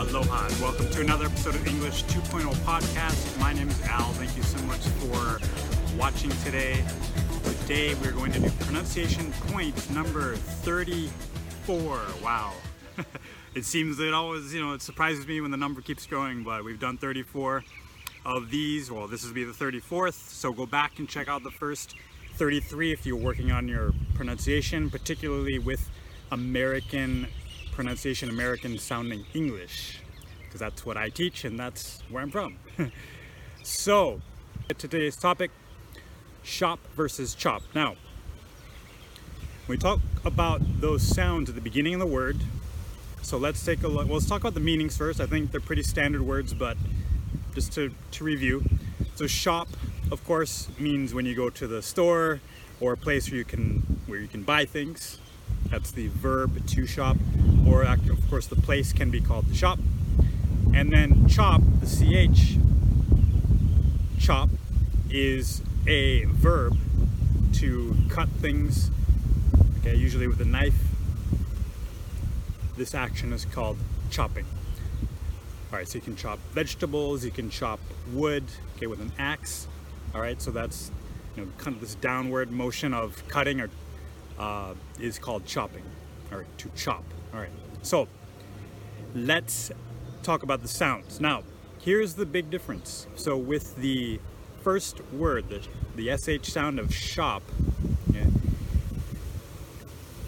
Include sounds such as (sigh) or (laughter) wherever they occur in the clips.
Aloha and welcome to another episode of English 2.0 podcast. My name is Al. Thank you so much for watching today. Today we're going to do pronunciation point number 34. Wow. (laughs) it seems that it always, you know, it surprises me when the number keeps growing, but we've done 34 of these. Well, this will be the 34th, so go back and check out the first 33 if you're working on your pronunciation, particularly with American pronunciation, American sounding English, because that's what I teach and that's where I'm from. (laughs) so, today's topic shop versus chop. Now, we talk about those sounds at the beginning of the word. So let's take a look. Well, let's talk about the meanings first. I think they're pretty standard words, but just to, to review. So shop, of course, means when you go to the store or a place where you can where you can buy things. That's the verb to shop, or of course the place can be called the shop. And then chop, the ch, chop, is a verb to cut things. Okay, usually with a knife. This action is called chopping. All right, so you can chop vegetables, you can chop wood, okay, with an axe. All right, so that's you know kind of this downward motion of cutting or uh, is called chopping. Right, to chop. All right, so let's talk about the sounds. Now, here's the big difference. So with the first word, the, the sh sound of shop. Okay,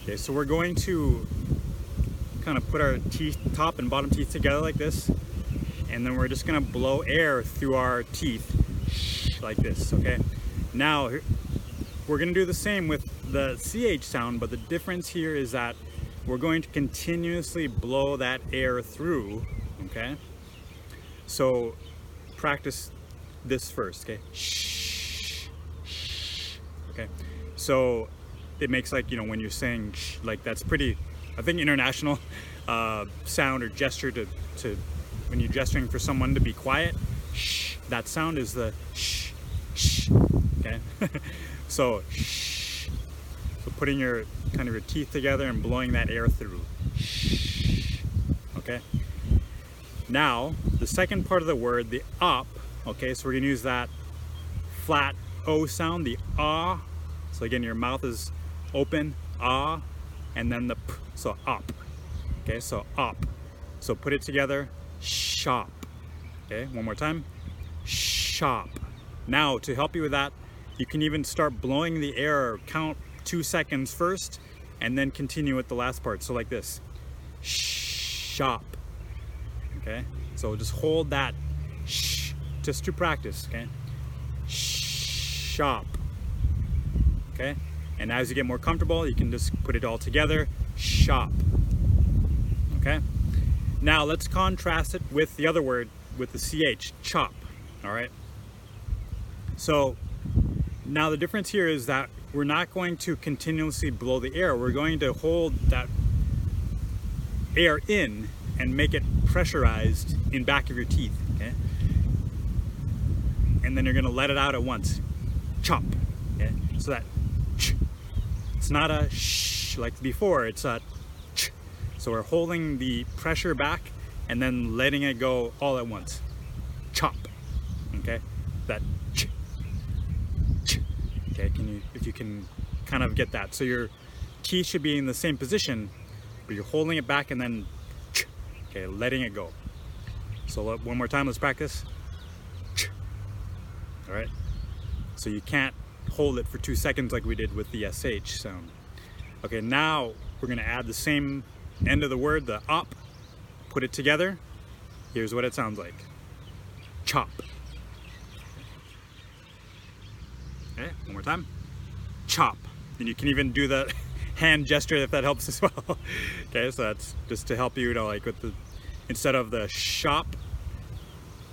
okay so we're going to kind of put our teeth, top and bottom teeth together like this and then we're just gonna blow air through our teeth like this, okay? Now, we're gonna do the same with the CH sound, but the difference here is that we're going to continuously blow that air through, okay? So, practice this first, okay? Shh, okay? So, it makes like, you know, when you're saying shh, like that's pretty, I think international uh, sound or gesture to, to when you're gesturing for someone to be quiet, shh, that sound is the shh, shh, okay? (laughs) so, shh. So putting your, kind of your teeth together and blowing that air through, okay? Now, the second part of the word, the up, okay, so we're gonna use that flat O sound, the ah. So again, your mouth is open, ah, and then the p, so up. Okay, so up. So put it together, shop. Okay, one more time. Shop. Now, to help you with that, you can even start blowing the air, count two seconds first, and then continue with the last part. So like this, shop. Okay, so just hold that shh, just to practice, okay? Shop. Okay, and as you get more comfortable, you can just put it all together, shop. Okay? Now let's contrast it with the other word, with the CH, chop, all right? So now the difference here is that we're not going to continuously blow the air. We're going to hold that air in and make it pressurized in back of your teeth, okay? And then you're gonna let it out at once. Chop, okay? So that ch. It's not a shh like before, it's a ch. so we're holding the pressure back and then letting it go all at once. Chop. Okay? That ch. Can you if you can kind of get that. So your teeth should be in the same position, but you're holding it back and then. Okay, letting it go. So one more time, let's practice. All right. So you can't hold it for two seconds like we did with the SH sound. Okay, now we're gonna add the same end of the word, the op, put it together. Here's what it sounds like. Chop. Okay, one more time. Chop. And you can even do the (laughs) hand gesture if that helps as well. (laughs) okay, so that's just to help you, know, like with the, instead of the shop,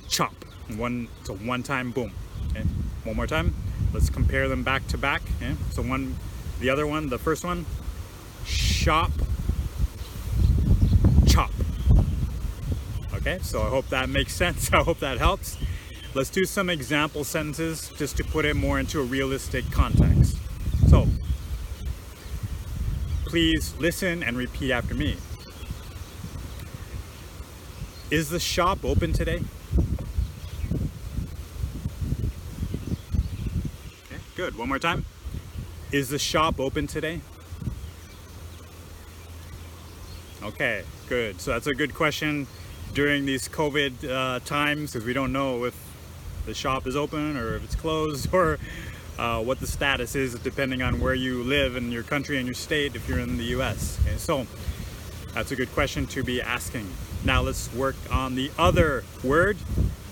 chop. One, a one time boom. Okay, one more time. Let's compare them back to back. Okay, so one, the other one, the first one, shop, chop. Okay, so I hope that makes (laughs) sense. I hope that helps. Let's do some example sentences just to put it more into a realistic context. So, please listen and repeat after me. Is the shop open today? Okay, good. One more time. Is the shop open today? Okay, good. So that's a good question during these COVID uh, times because we don't know if the shop is open or if it's closed (laughs) or uh, what the status is depending on where you live in your country and your state if you're in the US. Okay, so that's a good question to be asking. Now let's work on the other word.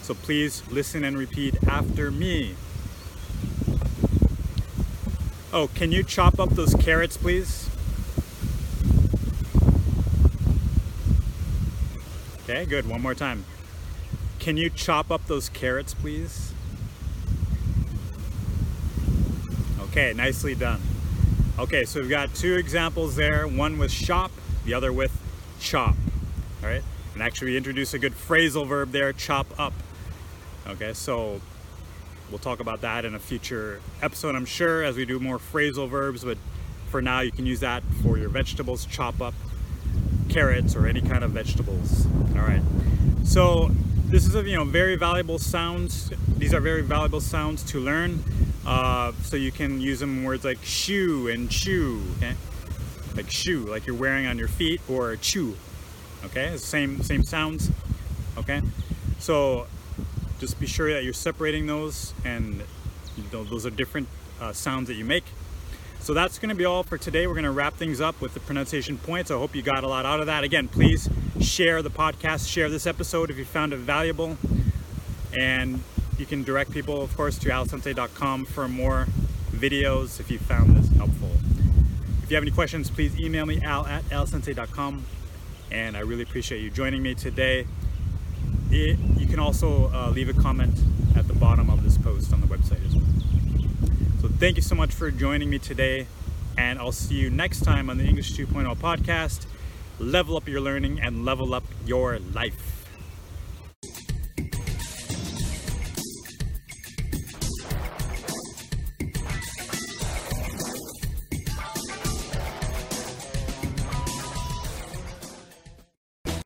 So please listen and repeat after me. Oh, can you chop up those carrots, please? Okay, good. One more time. Can you chop up those carrots, please? Okay, nicely done. Okay, so we've got two examples there, one with shop, the other with chop. All right, and actually we introduce a good phrasal verb there, chop up. Okay, so we'll talk about that in a future episode, I'm sure, as we do more phrasal verbs, but for now you can use that for your vegetables, chop up carrots or any kind of vegetables. All right, so this is a you know very valuable sounds. These are very valuable sounds to learn. Uh, so you can use them in words like shoe and chew, okay? Like shoe, like you're wearing on your feet, or chew, okay? Same same sounds, okay? So just be sure that you're separating those, and those are different uh, sounds that you make. So that's going to be all for today. We're going to wrap things up with the pronunciation points. I hope you got a lot out of that. Again, please share the podcast, share this episode if you found it valuable, and you can direct people, of course, to alsensei.com for more videos if you found this helpful. If you have any questions, please email me al at alsensei.com. And I really appreciate you joining me today. It, you can also uh, leave a comment at the bottom of this post on the website as well. So thank you so much for joining me today. And I'll see you next time on the English 2.0 podcast. Level up your learning and level up your life.